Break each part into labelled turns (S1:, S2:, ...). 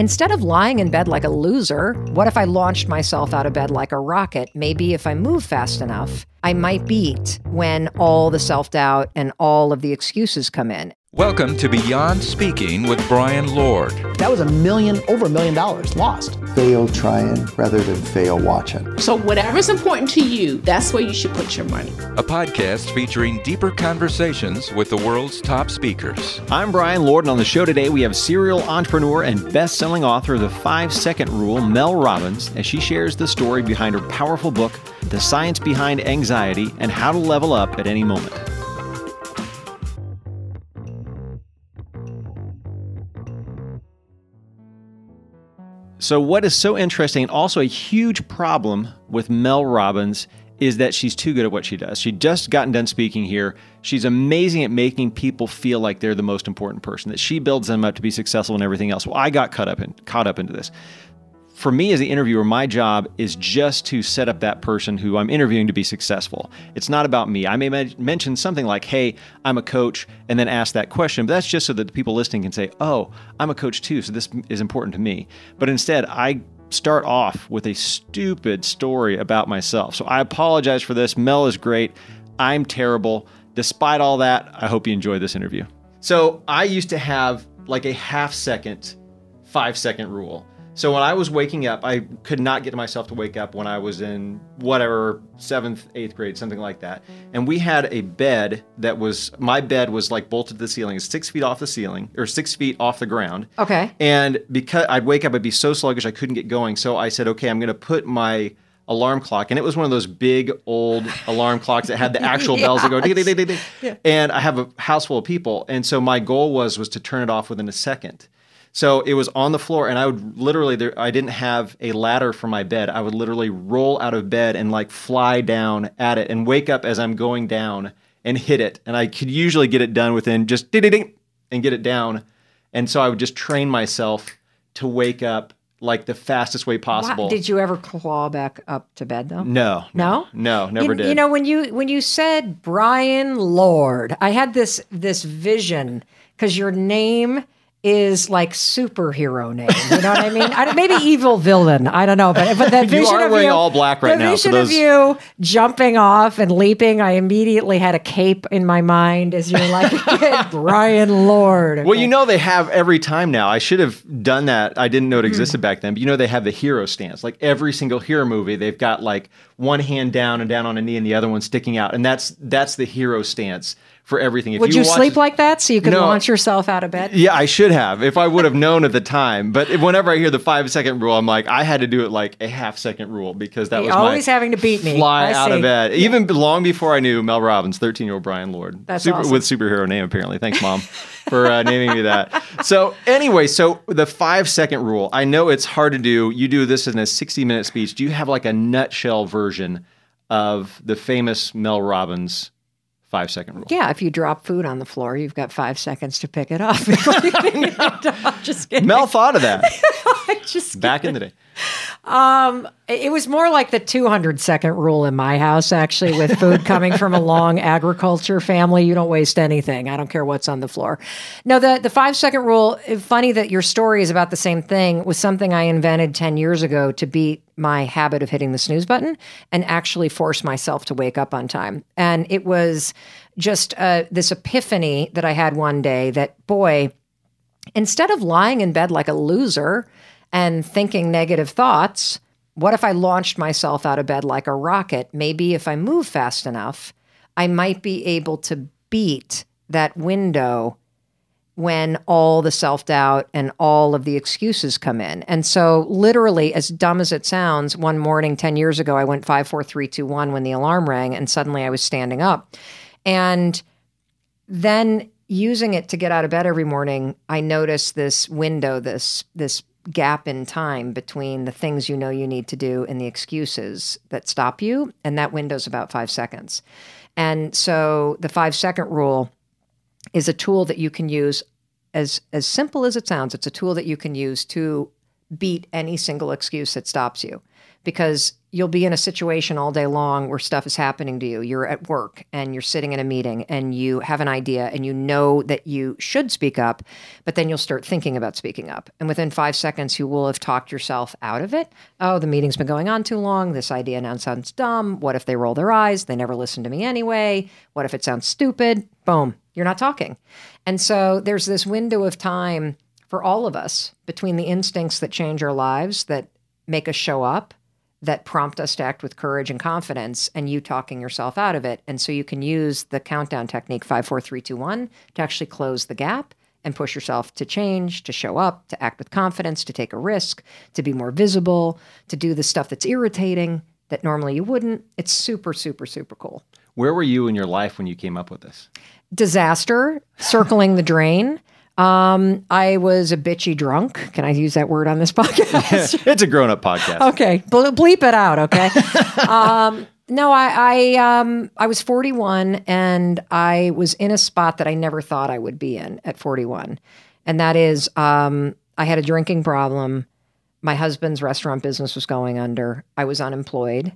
S1: Instead of lying in bed like a loser, what if I launched myself out of bed like a rocket? Maybe if I move fast enough, I might beat when all the self doubt and all of the excuses come in.
S2: Welcome to Beyond Speaking with Brian Lord.
S3: That was a million, over a million dollars lost.
S4: Fail trying rather than fail watching.
S5: So, whatever's important to you, that's where you should put your money.
S2: A podcast featuring deeper conversations with the world's top speakers.
S6: I'm Brian Lord, and on the show today, we have serial entrepreneur and best selling author of The Five Second Rule, Mel Robbins, as she shares the story behind her powerful book, The Science Behind Anxiety and How to Level Up at Any Moment. So, what is so interesting, and also a huge problem with Mel Robbins, is that she's too good at what she does. She just gotten done speaking here. She's amazing at making people feel like they're the most important person, that she builds them up to be successful and everything else. Well, I got caught up in caught up into this for me as the interviewer, my job is just to set up that person who I'm interviewing to be successful. It's not about me. I may mention something like, hey, I'm a coach, and then ask that question, but that's just so that the people listening can say, oh, I'm a coach too, so this is important to me. But instead, I start off with a stupid story about myself. So I apologize for this. Mel is great. I'm terrible. Despite all that, I hope you enjoy this interview. So I used to have like a half second, five second rule. So when I was waking up, I could not get myself to wake up when I was in whatever seventh, eighth grade, something like that. And we had a bed that was my bed was like bolted to the ceiling, six feet off the ceiling or six feet off the ground.
S1: Okay.
S6: And because I'd wake up, I'd be so sluggish I couldn't get going. So I said, okay, I'm going to put my alarm clock, and it was one of those big old alarm clocks that had the actual bells that go ding, ding, ding, ding. Yeah. And I have a house full of people, and so my goal was was to turn it off within a second. So it was on the floor, and I would literally, there, I didn't have a ladder for my bed. I would literally roll out of bed and like fly down at it and wake up as I'm going down and hit it. And I could usually get it done within just ding, ding, ding, and get it down. And so I would just train myself to wake up like the fastest way possible.
S1: Did you ever claw back up to bed though?
S6: No.
S1: No?
S6: No, never
S1: you,
S6: did.
S1: You know when you when you said Brian Lord, I had this this vision cuz your name is like superhero name. You know what I mean? I, maybe evil villain. I don't know, but but that vision
S6: you are
S1: of
S6: wearing
S1: you,
S6: all black right
S1: the
S6: now.
S1: The vision so those... of you jumping off and leaping, I immediately had a cape in my mind as you're like Brian Lord.
S6: Okay. Well, you know they have every time now. I should have done that. I didn't know it existed mm. back then. But you know they have the hero stance. Like every single hero movie, they've got like one hand down and down on a knee, and the other one sticking out, and that's that's the hero stance for everything.
S1: If you would you, you sleep like that so you could no, launch yourself out of bed?
S6: Yeah, I should have if I would have known at the time. But whenever I hear the five second rule, I'm like, I had to do it like a half second rule because that You're was
S1: always having to beat me.
S6: Fly
S1: I
S6: out
S1: see.
S6: of bed, even long before I knew Mel Robbins, 13 year old Brian Lord,
S1: That's
S6: Super,
S1: awesome.
S6: with superhero name apparently. Thanks, mom, for uh, naming me that. So anyway, so the five second rule. I know it's hard to do. You do this in a 60 minute speech. Do you have like a nutshell version of the famous Mel Robbins? Five second rule.
S1: Yeah, if you drop food on the floor, you've got five seconds to pick it up. just kidding.
S6: Mel thought of that.
S1: just
S6: back in the day.
S1: Um, it was more like the 200 second rule in my house, actually, with food coming from a long agriculture family. You don't waste anything. I don't care what's on the floor. No, the, the five second rule, funny that your story is about the same thing, was something I invented 10 years ago to beat my habit of hitting the snooze button and actually force myself to wake up on time. And it was just uh, this epiphany that I had one day that, boy, instead of lying in bed like a loser, and thinking negative thoughts, what if I launched myself out of bed like a rocket? Maybe if I move fast enough, I might be able to beat that window when all the self doubt and all of the excuses come in. And so, literally, as dumb as it sounds, one morning 10 years ago, I went five, four, three, two, one when the alarm rang, and suddenly I was standing up. And then using it to get out of bed every morning, I noticed this window, this, this gap in time between the things you know you need to do and the excuses that stop you. And that window's about five seconds. And so the five second rule is a tool that you can use as as simple as it sounds. It's a tool that you can use to beat any single excuse that stops you because you'll be in a situation all day long where stuff is happening to you. You're at work and you're sitting in a meeting and you have an idea and you know that you should speak up, but then you'll start thinking about speaking up. And within five seconds, you will have talked yourself out of it. Oh, the meeting's been going on too long. This idea now sounds dumb. What if they roll their eyes? They never listen to me anyway. What if it sounds stupid? Boom, you're not talking. And so there's this window of time for all of us between the instincts that change our lives, that make us show up that prompt us to act with courage and confidence and you talking yourself out of it. And so you can use the countdown technique five, four, three, two, one to actually close the gap and push yourself to change, to show up, to act with confidence, to take a risk, to be more visible, to do the stuff that's irritating that normally you wouldn't. It's super, super, super cool.
S6: Where were you in your life when you came up with this?
S1: Disaster, circling the drain. Um, I was a bitchy drunk. Can I use that word on this podcast?
S6: it's a grown up podcast.
S1: okay, Ble- bleep it out. Okay. um, no, I I um I was 41 and I was in a spot that I never thought I would be in at 41, and that is um I had a drinking problem. My husband's restaurant business was going under. I was unemployed,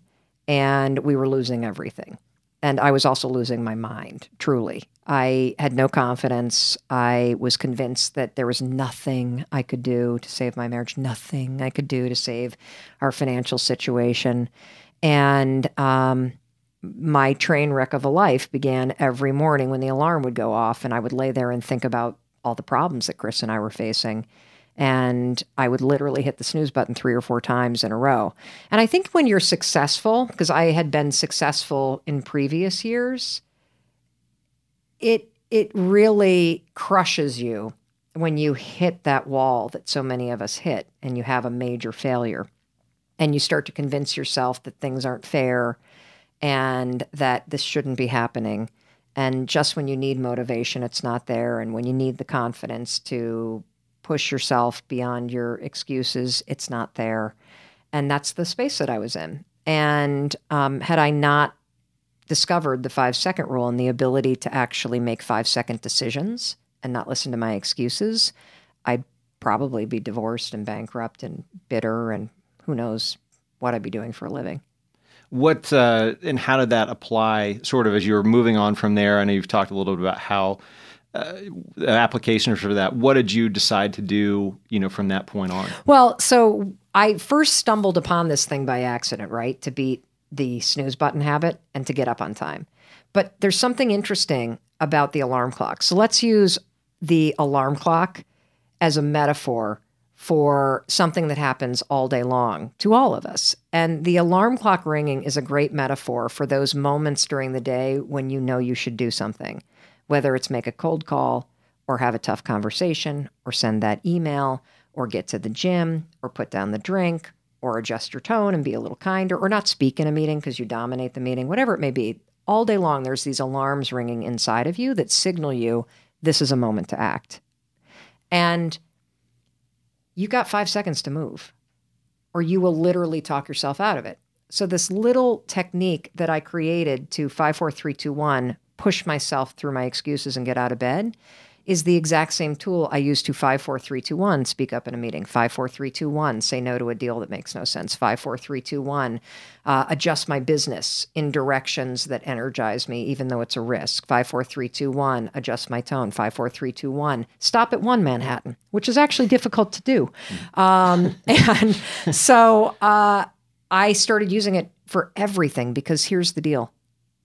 S1: and we were losing everything. And I was also losing my mind, truly. I had no confidence. I was convinced that there was nothing I could do to save my marriage, nothing I could do to save our financial situation. And um, my train wreck of a life began every morning when the alarm would go off, and I would lay there and think about all the problems that Chris and I were facing. And I would literally hit the snooze button three or four times in a row. And I think when you're successful, because I had been successful in previous years, it it really crushes you when you hit that wall that so many of us hit and you have a major failure. And you start to convince yourself that things aren't fair and that this shouldn't be happening. And just when you need motivation it's not there. And when you need the confidence to push yourself beyond your excuses it's not there. And that's the space that i was in. And um, had i not discovered the five second rule and the ability to actually make five second decisions and not listen to my excuses, I'd probably be divorced and bankrupt and bitter and who knows what I'd be doing for a living.
S6: What uh, and how did that apply sort of as you were moving on from there? I know you've talked a little bit about how uh, application for that. What did you decide to do, you know, from that point on?
S1: Well, so I first stumbled upon this thing by accident, right? To beat the snooze button habit and to get up on time. But there's something interesting about the alarm clock. So let's use the alarm clock as a metaphor for something that happens all day long to all of us. And the alarm clock ringing is a great metaphor for those moments during the day when you know you should do something, whether it's make a cold call or have a tough conversation or send that email or get to the gym or put down the drink or adjust your tone and be a little kinder or not speak in a meeting because you dominate the meeting, whatever it may be. All day long, there's these alarms ringing inside of you that signal you this is a moment to act. And you got five seconds to move, or you will literally talk yourself out of it. So, this little technique that I created to 54321 push myself through my excuses and get out of bed is the exact same tool I use to 54321 speak up in a meeting. 54321 say no to a deal that makes no sense. 54321 uh, adjust my business in directions that energize me even though it's a risk. 54321 adjust my tone. 54321 stop at one Manhattan, which is actually difficult to do. Um, and so uh, I started using it for everything because here's the deal.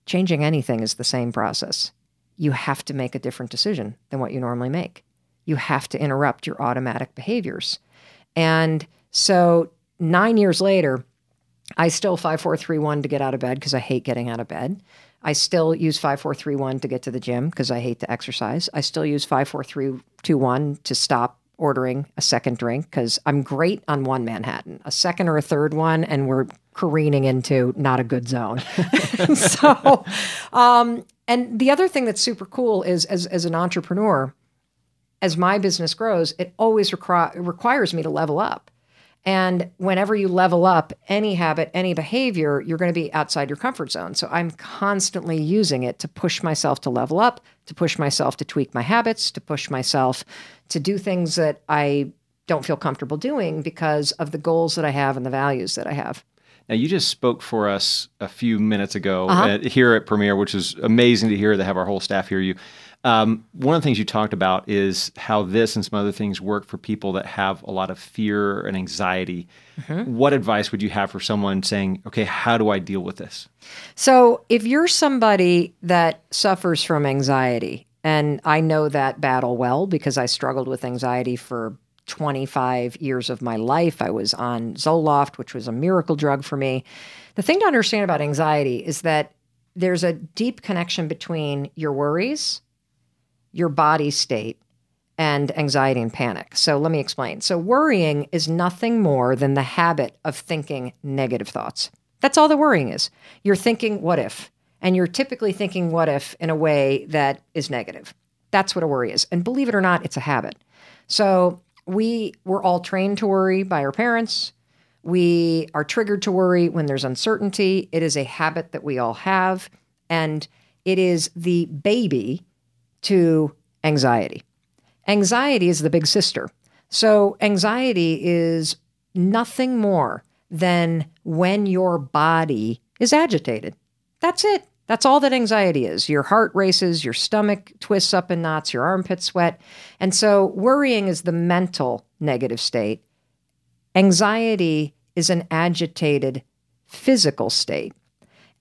S1: Changing anything is the same process you have to make a different decision than what you normally make. You have to interrupt your automatic behaviors. And so nine years later, I still 5431 to get out of bed because I hate getting out of bed. I still use 5431 to get to the gym because I hate to exercise. I still use 54321 to stop ordering a second drink because I'm great on one Manhattan. A second or a third one, and we're careening into not a good zone. so, um, and the other thing that's super cool is as, as an entrepreneur, as my business grows, it always requ- requires me to level up. And whenever you level up any habit, any behavior, you're going to be outside your comfort zone. So I'm constantly using it to push myself to level up, to push myself to tweak my habits, to push myself to do things that I don't feel comfortable doing because of the goals that I have and the values that I have.
S6: Now, you just spoke for us a few minutes ago
S1: Uh-huh.
S6: at, here at Premiere, which is amazing to hear to have our whole staff hear you. Um, one of the things you talked about is how this and some other things work for people that have a lot of fear and anxiety.
S1: Mm-hmm.
S6: What advice would you have for someone saying, okay, how do I deal with this?
S1: So, if you're somebody that suffers from anxiety, and I know that battle well because I struggled with anxiety for 25 years of my life. I was on Zoloft, which was a miracle drug for me. The thing to understand about anxiety is that there's a deep connection between your worries, your body state, and anxiety and panic. So let me explain. So worrying is nothing more than the habit of thinking negative thoughts. That's all the worrying is. You're thinking what if, and you're typically thinking what if in a way that is negative. That's what a worry is. And believe it or not, it's a habit. So we were all trained to worry by our parents. We are triggered to worry when there's uncertainty. It is a habit that we all have, and it is the baby to anxiety. Anxiety is the big sister. So, anxiety is nothing more than when your body is agitated. That's it. That's all that anxiety is. Your heart races, your stomach twists up in knots, your armpits sweat. And so, worrying is the mental negative state. Anxiety is an agitated physical state.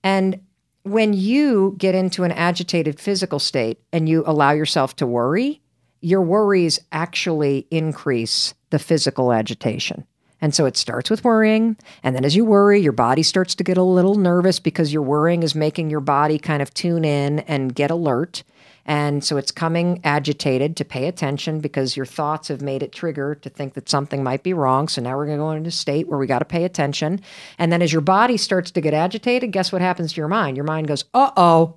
S1: And when you get into an agitated physical state and you allow yourself to worry, your worries actually increase the physical agitation. And so it starts with worrying. And then as you worry, your body starts to get a little nervous because your worrying is making your body kind of tune in and get alert. And so it's coming agitated to pay attention because your thoughts have made it trigger to think that something might be wrong. So now we're going to go into a state where we got to pay attention. And then as your body starts to get agitated, guess what happens to your mind? Your mind goes, uh oh,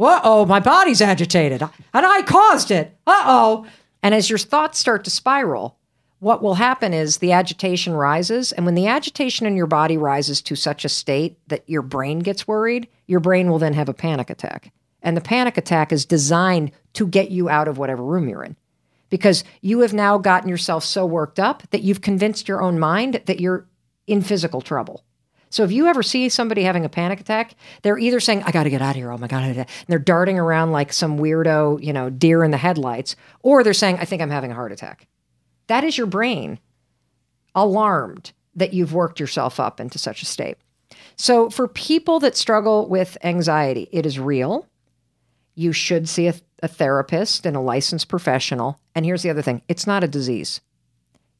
S1: uh oh, my body's agitated. And I caused it. Uh oh. And as your thoughts start to spiral, what will happen is the agitation rises. And when the agitation in your body rises to such a state that your brain gets worried, your brain will then have a panic attack. And the panic attack is designed to get you out of whatever room you're in. Because you have now gotten yourself so worked up that you've convinced your own mind that you're in physical trouble. So if you ever see somebody having a panic attack, they're either saying, I got to get out of here. Oh my God. And they're darting around like some weirdo, you know, deer in the headlights, or they're saying, I think I'm having a heart attack. That is your brain alarmed that you've worked yourself up into such a state. So, for people that struggle with anxiety, it is real. You should see a, a, therapist and a licensed professional. And here's the other thing it's not a disease,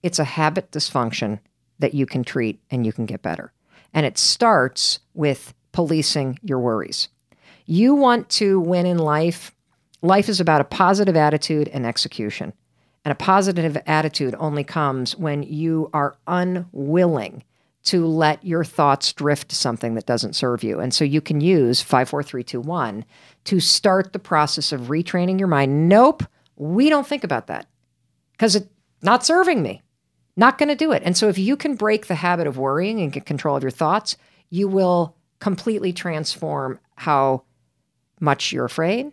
S1: it's a habit dysfunction that you can treat and you can get better. And it starts with policing your worries. You want to win in life. Life is about a positive attitude and execution. And a positive attitude only comes when you are unwilling to let your thoughts drift to something that doesn't serve you. And so you can use 54321 to start the process of retraining your mind. Nope, we don't think about that because it's not serving me. Not going to do it. And so if you can break the habit of worrying and get control of your thoughts, you will completely transform how much you're afraid,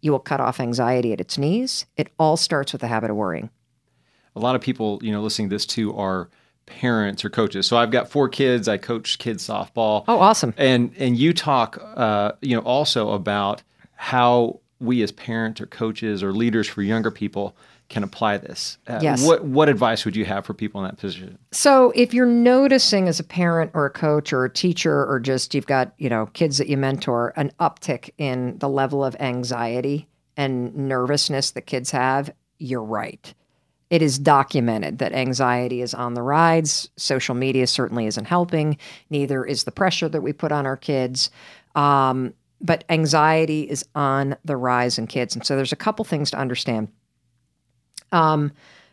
S1: you will cut off anxiety at its knees. It all starts with the habit of worrying.
S6: A lot of people, you know, listening to this too are parents or coaches. So I've got four kids. I coach kids softball.
S1: Oh, awesome!
S6: And and you talk, uh, you know, also about how we as parents or coaches or leaders for younger people can apply this. Uh,
S1: yes.
S6: What what advice would you have for people in that position?
S1: So if you're noticing as a parent or a coach or a teacher or just you've got, you know, kids that you mentor, an uptick in the level of anxiety and nervousness that kids have, you're right. It is documented that anxiety is on the rise. Social media certainly isn't helping. Neither is the pressure that we put on our kids. Um, but anxiety is on the rise in kids. And so there's a couple things to understand. Um,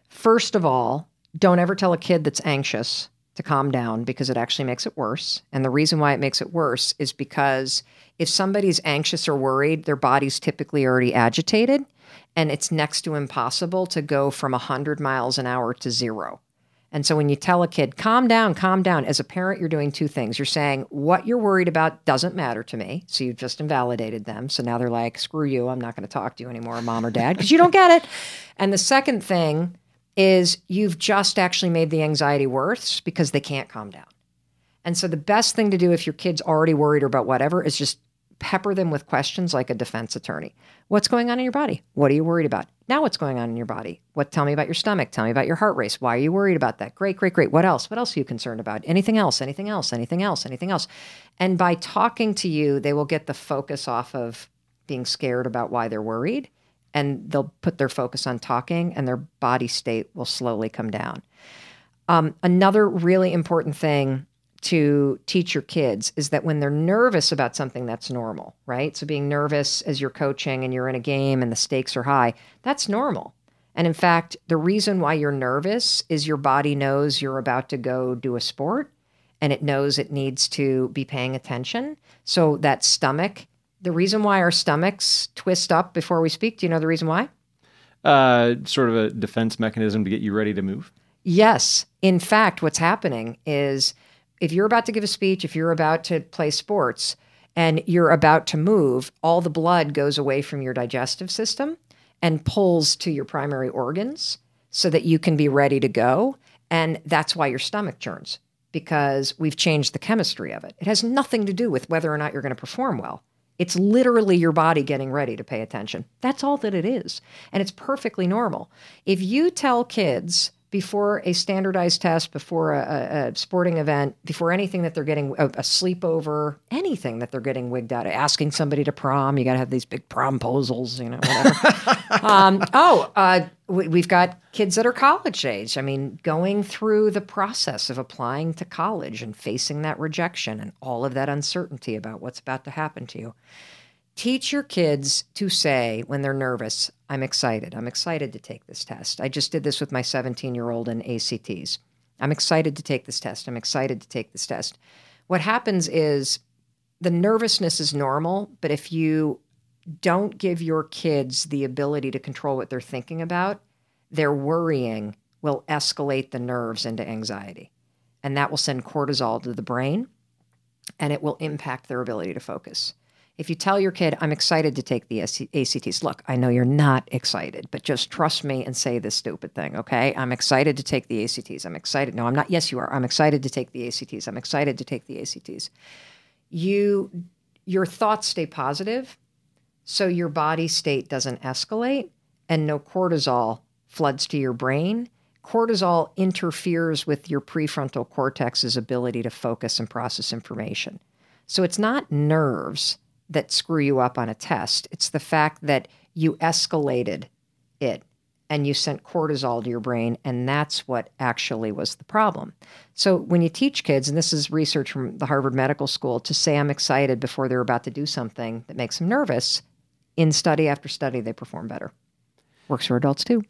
S1: first of all, don't ever tell a kid that's anxious to calm down because it actually makes it worse. And the reason why it makes it worse is because if somebody's anxious or worried, their body's typically already agitated, and it's next to impossible to go from 100 miles an hour to zero. And so when you tell a kid, calm down, calm down, as a parent, you're doing two things. You're saying, what you're worried about doesn't matter to me. So you've just invalidated them. So now they're like, screw you, I'm not going to talk to you anymore, mom or dad, because you don't get it. And the second thing is you've just actually made the anxiety worse because they can't calm down. And so the best thing to do if your kid's already worried or about whatever is just pepper them with questions like a defense attorney. What's going on in your body? What are you worried about? Now what's going on in your body? What tell me about your stomach? Tell me about your heart race. Why are you worried about that? Great, great, great. What else? What else are you concerned about? Anything else? Anything else? Anything else? Anything else? And by talking to you, they will get the focus off of being scared about why they're worried and they'll put their focus on talking and their body state will slowly come down. Um, another really important thing to teach your kids is that when they're nervous about something that's normal, right? So being nervous as you're coaching and you're in a game and the stakes are high, that's normal. And in fact, the reason why you're nervous is your body knows you're about to go do a sport and it knows it needs to be paying attention. So that stomach, the reason why our stomachs twist up before we speak, do you know the reason why?
S6: Uh, sort of a defense mechanism to get you ready to move.
S1: Yes. In fact, what's happening is if you're about to give a speech, if you're about to play sports, and you're about to move, all the blood goes away from your digestive system and pulls to your primary organs so that you can be ready to go. And that's why your stomach churns because we've changed the chemistry of it. It has nothing to do with whether or not you're going to perform well. It's literally your body getting ready to pay attention. That's all that it is. And it's perfectly normal. If you tell kids before a standardized test, before a, a, sporting event, before anything that they're getting a, a, sleepover, anything that they're getting wigged out, asking somebody to prom, you got to have these big promposals, you know, whatever. um, oh, uh, we, we've got kids that are college age. I mean, going through the process of applying to college and facing that rejection and all of that uncertainty about what's about to happen to you. Teach your kids to say when they're nervous, I'm excited. I'm excited to take this test. I just did this with my 17 year old in ACTs. I'm excited to take this test. I'm excited to take this test. What happens is the nervousness is normal, but if you don't give your kids the ability to control what they're thinking about, their worrying will escalate the nerves into anxiety. And that will send cortisol to the brain and it will impact their ability to focus. If you tell your kid, I'm excited to take the ACTs, look, I know you're not excited, but just trust me and say this stupid thing, okay? I'm excited to take the ACTs. I'm excited. No, I'm not. Yes, you are. I'm excited to take the ACTs. I'm excited to take the ACTs. You, your thoughts stay positive, so your body state doesn't escalate and no cortisol floods to your brain. Cortisol interferes with your prefrontal cortex's ability to focus and process information. So it's not nerves that screw you up on a test. It's the fact that you escalated it and you sent cortisol to your brain, and that's what actually was the problem. So, when you teach kids, and this is research from the Harvard Medical School, to say I'm excited before they're about to do something that makes them nervous, in study after study, they perform better. Works for adults too.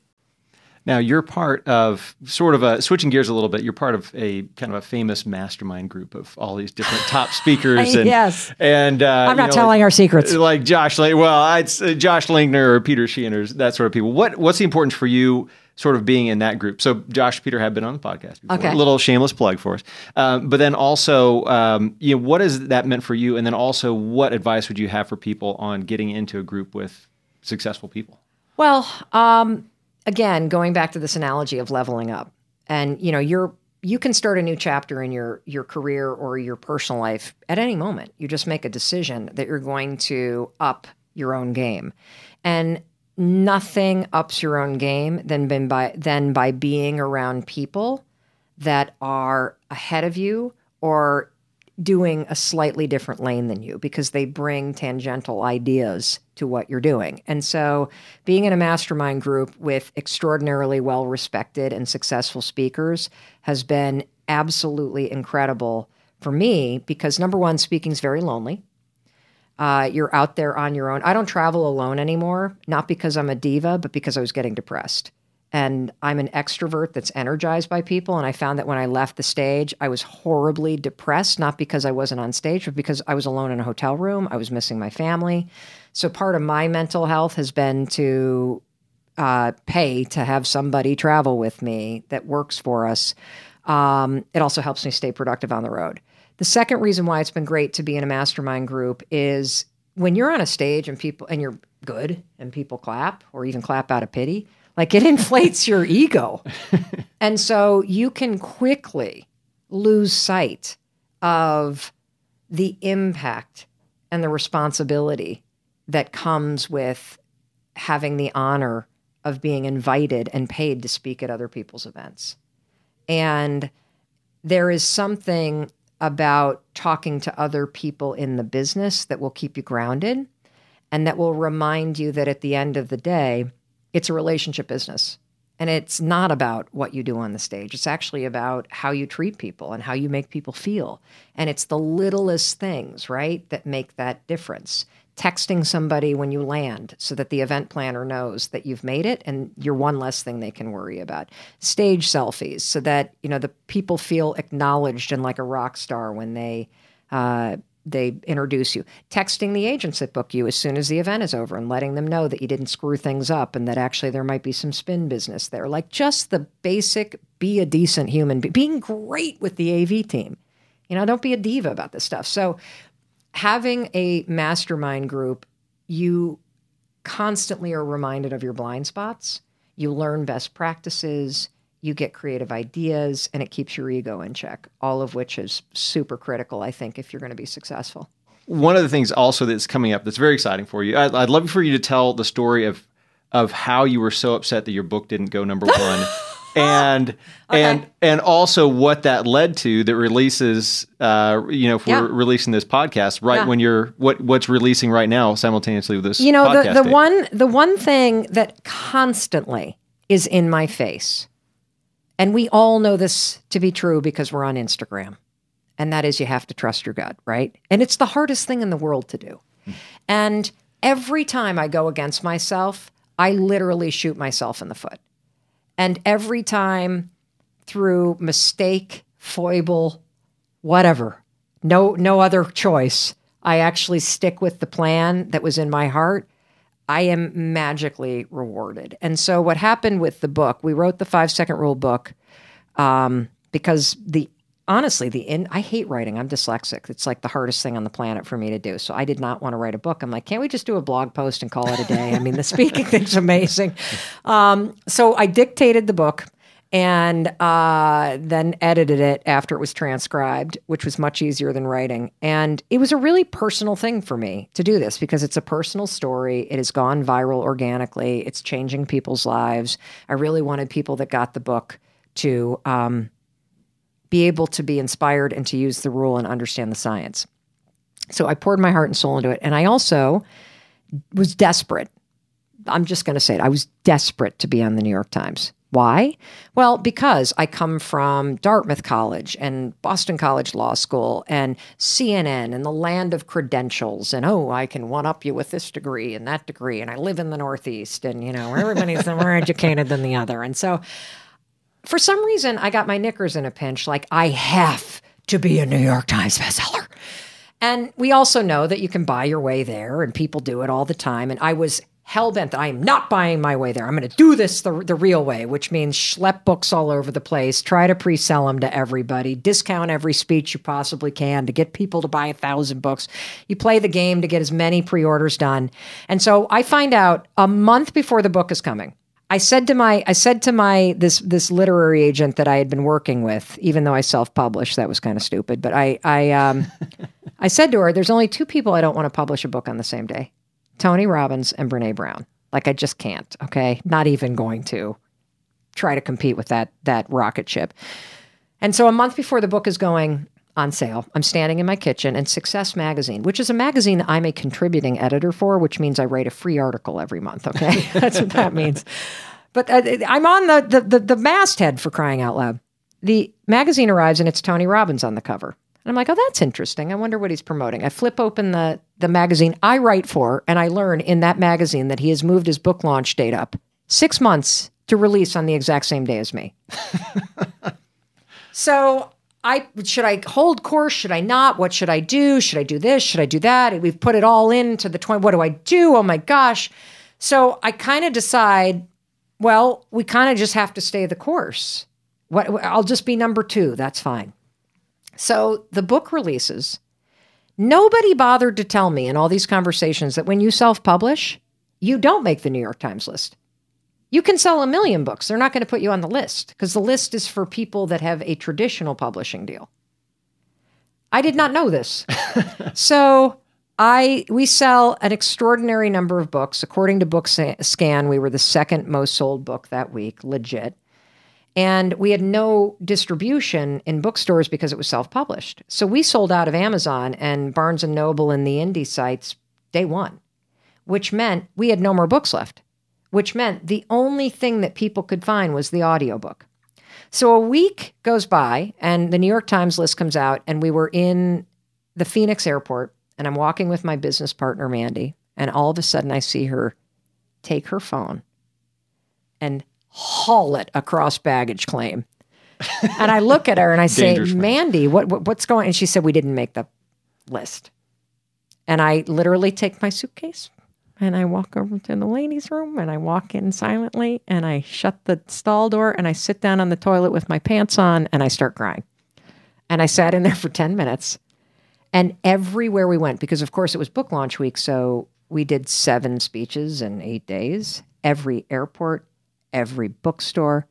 S6: Now you're part of sort of a switching gears a little bit. You're part of a kind of a famous mastermind group of all these different top speakers. And,
S1: yes,
S6: and uh,
S1: I'm not know, telling
S6: like,
S1: our secrets.
S6: Like Josh, like well, it's uh, Josh Linkner or Peter Sheahan that sort of people. What what's the importance for you? Sort of being in that group. So Josh, Peter have been on the podcast. Before.
S1: Okay.
S6: A little shameless plug for us. Um, but then also, um, you know, what has that meant for you? And then also, what advice would you have for people on getting into a group with successful people?
S1: Well, um, again, going back to this analogy of leveling up, and you know, you're you can start a new chapter in your your career or your personal life at any moment. You just make a decision that you're going to up your own game, and nothing ups your own game than by than by being around people that are ahead of you or doing a slightly different lane than you because they bring tangential ideas to what you're doing. And so, being in a mastermind group with extraordinarily well respected and successful speakers has been absolutely incredible for me because number one, speaking is very lonely. Uh, you're out there on your own. I don't travel alone anymore, not because I'm a diva, but because I was getting depressed and I'm an extrovert that's energized by people. And I found that when I left the stage, I was horribly depressed, not because I wasn't on stage, but because I was alone in a hotel room. I was missing my family. So part of my mental health has been to uh, pay to have somebody travel with me that works for us. Um, it also helps me stay productive on the road. The second reason why it's been great to be in a mastermind group is when you're on a stage and people and you're good and people clap or even clap out of pity Like it inflates your ego. and so you can quickly lose sight of the impact and the responsibility that comes with having the honor of being invited and paid to speak at other people's events. And there is something about talking to other people in the business that will keep you grounded and that will remind you that at the end of the day, it's a relationship business. And it's not about what you do on the stage. It's actually about how you treat people and how you make people feel. And it's the littlest things, right, that make that difference. Texting somebody when you land so that the event planner knows that you've made it and you're one less thing they can worry about. Stage selfies so that, you know, the people feel acknowledged and like a rock star when they uh, they introduce you. Texting the agents that book you as soon as the event is over and letting them know that you didn't screw things up and that actually there might be some spin business there. Like just the basic be a decent human, being great with the AV team. You know, don't be a diva about this stuff. So having a mastermind group, you constantly are reminded of your blind spots. You learn best practices you get creative ideas, and it keeps your ego in check, all of which is super critical, I think, if you're going to be successful.
S6: One of the things also that's coming up that's very exciting for you, I'd, I'd love for you to tell the story of of how you were so upset that your book didn't go number one. and okay. and and also what that led to that releases uh you know for yeah. releasing this podcast right yeah. when you're what what's releasing right now simultaneously with this
S1: you know the, the one the one thing that constantly is in my face and we all know this to be true because we're on Instagram. And that is you have to trust your gut, right? And it's the hardest thing in the world to do. Mm. And every time I go against myself, I literally shoot myself in the foot. And every time through mistake, foible, whatever, no no other choice, I actually stick with the plan that was in my heart I am magically rewarded. And so, what happened with the book, we wrote the five second rule book um, because the honestly, the in, I hate writing. I'm dyslexic. It's like the hardest thing on the planet for me to do. So, I did not want to write a book. I'm like, can't we just do a blog post and call it a day? I mean, the speaking thing's amazing. Um, so, I dictated the book and uh, then edited it after it was transcribed, which was much easier than writing. And it was a really personal thing for me to do this because it's a personal story. It has gone viral organically, it's changing people's lives. I really wanted people that got the book to um, be able to be inspired and to use the rule and understand the science. So I poured my heart and soul into it. And I also was desperate. I'm just going to say it. I was desperate to be on the New York Times. Why? Well, because I come from Dartmouth College and Boston College Law School and CNN and the land of credentials. And oh, I can one up you with this degree and that degree. And I live in the Northeast and, you know, everybody's more educated than the other. And so for some reason, I got my knickers in a pinch like, I have to be a New York Times bestseller. And we also know that you can buy your way there, and people do it all the time. And I was hell bent that I am not buying my way there. I'm going to do this the, the real way, which means schlep books all over the place, try to pre sell them to everybody, discount every speech you possibly can to get people to buy a thousand books. You play the game to get as many pre orders done. And so I find out a month before the book is coming. I said to my I said to my this this literary agent that I had been working with, even though I self published, that was kind of stupid. But I I um I said to her, "There's only two people I don't want to publish a book on the same day. Tony Robbins and Brene Brown. Like I just can't, okay? Not even going to try to compete with that that rocket ship. And so a month before the book is going on sale, I'm standing in my kitchen and Success Magazine, which is a magazine I'm a contributing editor for, which means I write a free article every month, okay? That's what that means. But uh, I'm on the, the the the masthead for crying out loud. The magazine arrives and it's Tony Robbins on the cover. And I'm like, oh, that's interesting. I wonder what he's promoting. I flip open the the magazine I write for, and I learn in that magazine that he has moved his book launch date up six months to release on the exact same day as me. so I should I hold course? Should I not? What should I do? Should I do this? Should I do that? We've put it all into the 20. What do I do? Oh my gosh. So I kind of decide, well, we kind of just have to stay the course. What I'll just be number two. That's fine. So the book releases. Nobody bothered to tell me in all these conversations that when you self publish, you don't make the New York Times list. You can sell a million books. They're not going to put you on the list because the list is for people that have a traditional publishing deal. I did not know this. so I we sell an extraordinary number of books. According to BookScan, we were the second most sold book that week, legit. And we had no distribution in bookstores because it was self-published. So we sold out of Amazon and Barnes and Noble and the indie sites day one, which meant we had no more books left, which meant the only thing that people could find was the audiobook. So a week goes by and the New York Times list comes out and we were in the Phoenix airport and I'm walking with my business partner Mandy and all of a sudden I see her take her phone and haul it across baggage claim. and I look at her and I say, Mandy, what, what, what's going on? And she said, We didn't make the list. And I literally take my suitcase and I walk over to the ladies' room and I walk in silently and I shut the stall door and I sit down on the toilet with my pants on and I start crying. And I sat in there for 10 minutes. And everywhere we went, because of course it was book launch week, so we did seven speeches in eight days. Every airport, every bookstore.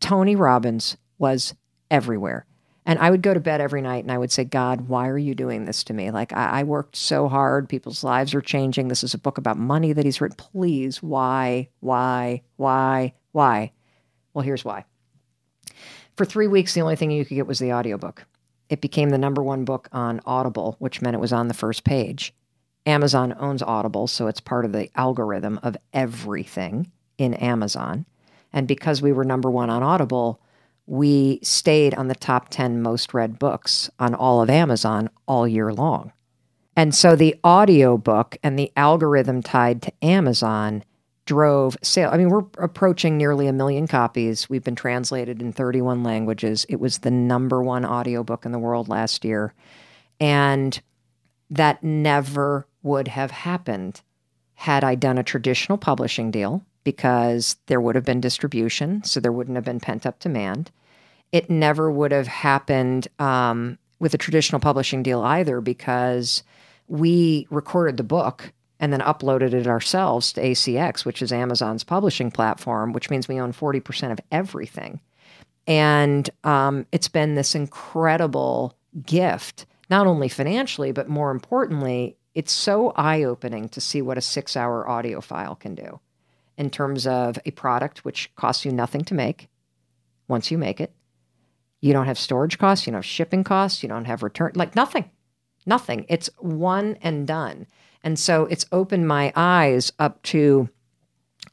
S1: Tony Robbins was everywhere. And I would go to bed every night and I would say, God, why are you doing this to me? Like, I, I, worked so hard. People's lives are changing. This is a book about money that he's written. Please, why, why, why, why? Well, here's why. For three weeks, the only thing you could get was the audiobook. It became the number one book on Audible, which meant it was on the first page. Amazon owns Audible, so it's part of the algorithm of everything in Amazon. And because we were number one on Audible, we stayed on the top 10 most read books on all of Amazon all year long. And so the audio book and the algorithm tied to Amazon drove sale. I mean, we're approaching nearly a million copies. We've been translated in 31 languages. It was the number one audiobook in the world last year. And that never would have happened had I done a traditional publishing deal because there would have been distribution, so there wouldn't have been pent up demand. It never would have happened um, with a traditional publishing deal either because we recorded the book and then uploaded it ourselves to ACX, which is Amazon's publishing platform, which means we own 40% of everything. And um, it's been this incredible gift, not only financially, but more importantly, it's so eye opening to see what a six hour audio file can do in terms of a product which costs you nothing to make once you make it. You don't have storage costs, you don't have shipping costs, you don't have return, like nothing, nothing. It's one and done. And so it's opened my eyes up to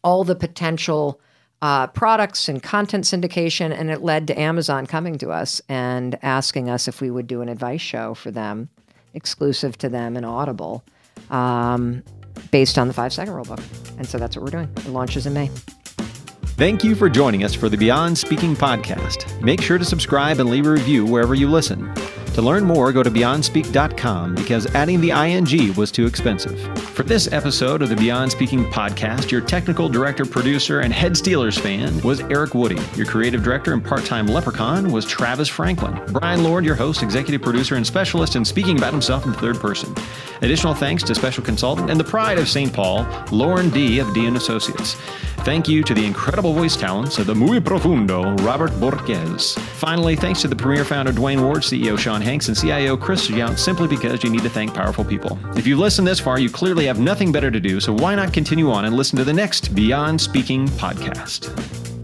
S1: all the potential uh, products and content syndication. And it led to Amazon coming to us and asking us if we would do an advice show for them, exclusive to them and Audible. Um, based on the five second rule book. And so that's what we're doing. It launches in May.
S6: Thank you for joining us for the Beyond Speaking podcast. Make sure to subscribe and leave a review wherever you listen. To learn more, go to BeyondSpeak.com because adding the ing was too expensive. For this episode of the Beyond Speaking podcast, your technical director, producer, and head Steelers fan was Eric Woody. Your creative director and part time leprechaun was Travis Franklin. Brian Lord, your host, executive producer, and specialist in speaking about himself in third person. Additional thanks to special consultant and the pride of St. Paul, Lauren D. of D. and Associates. Thank you to the incredible voice talents of the Muy Profundo, Robert Borges. Finally, thanks to the Premiere founder, Duane Ward, CEO Sean Hanks, and CIO Chris Yount, simply because you need to thank powerful people. If you've listened this far, you clearly have nothing better to do, so why not continue on and listen to the next Beyond Speaking podcast?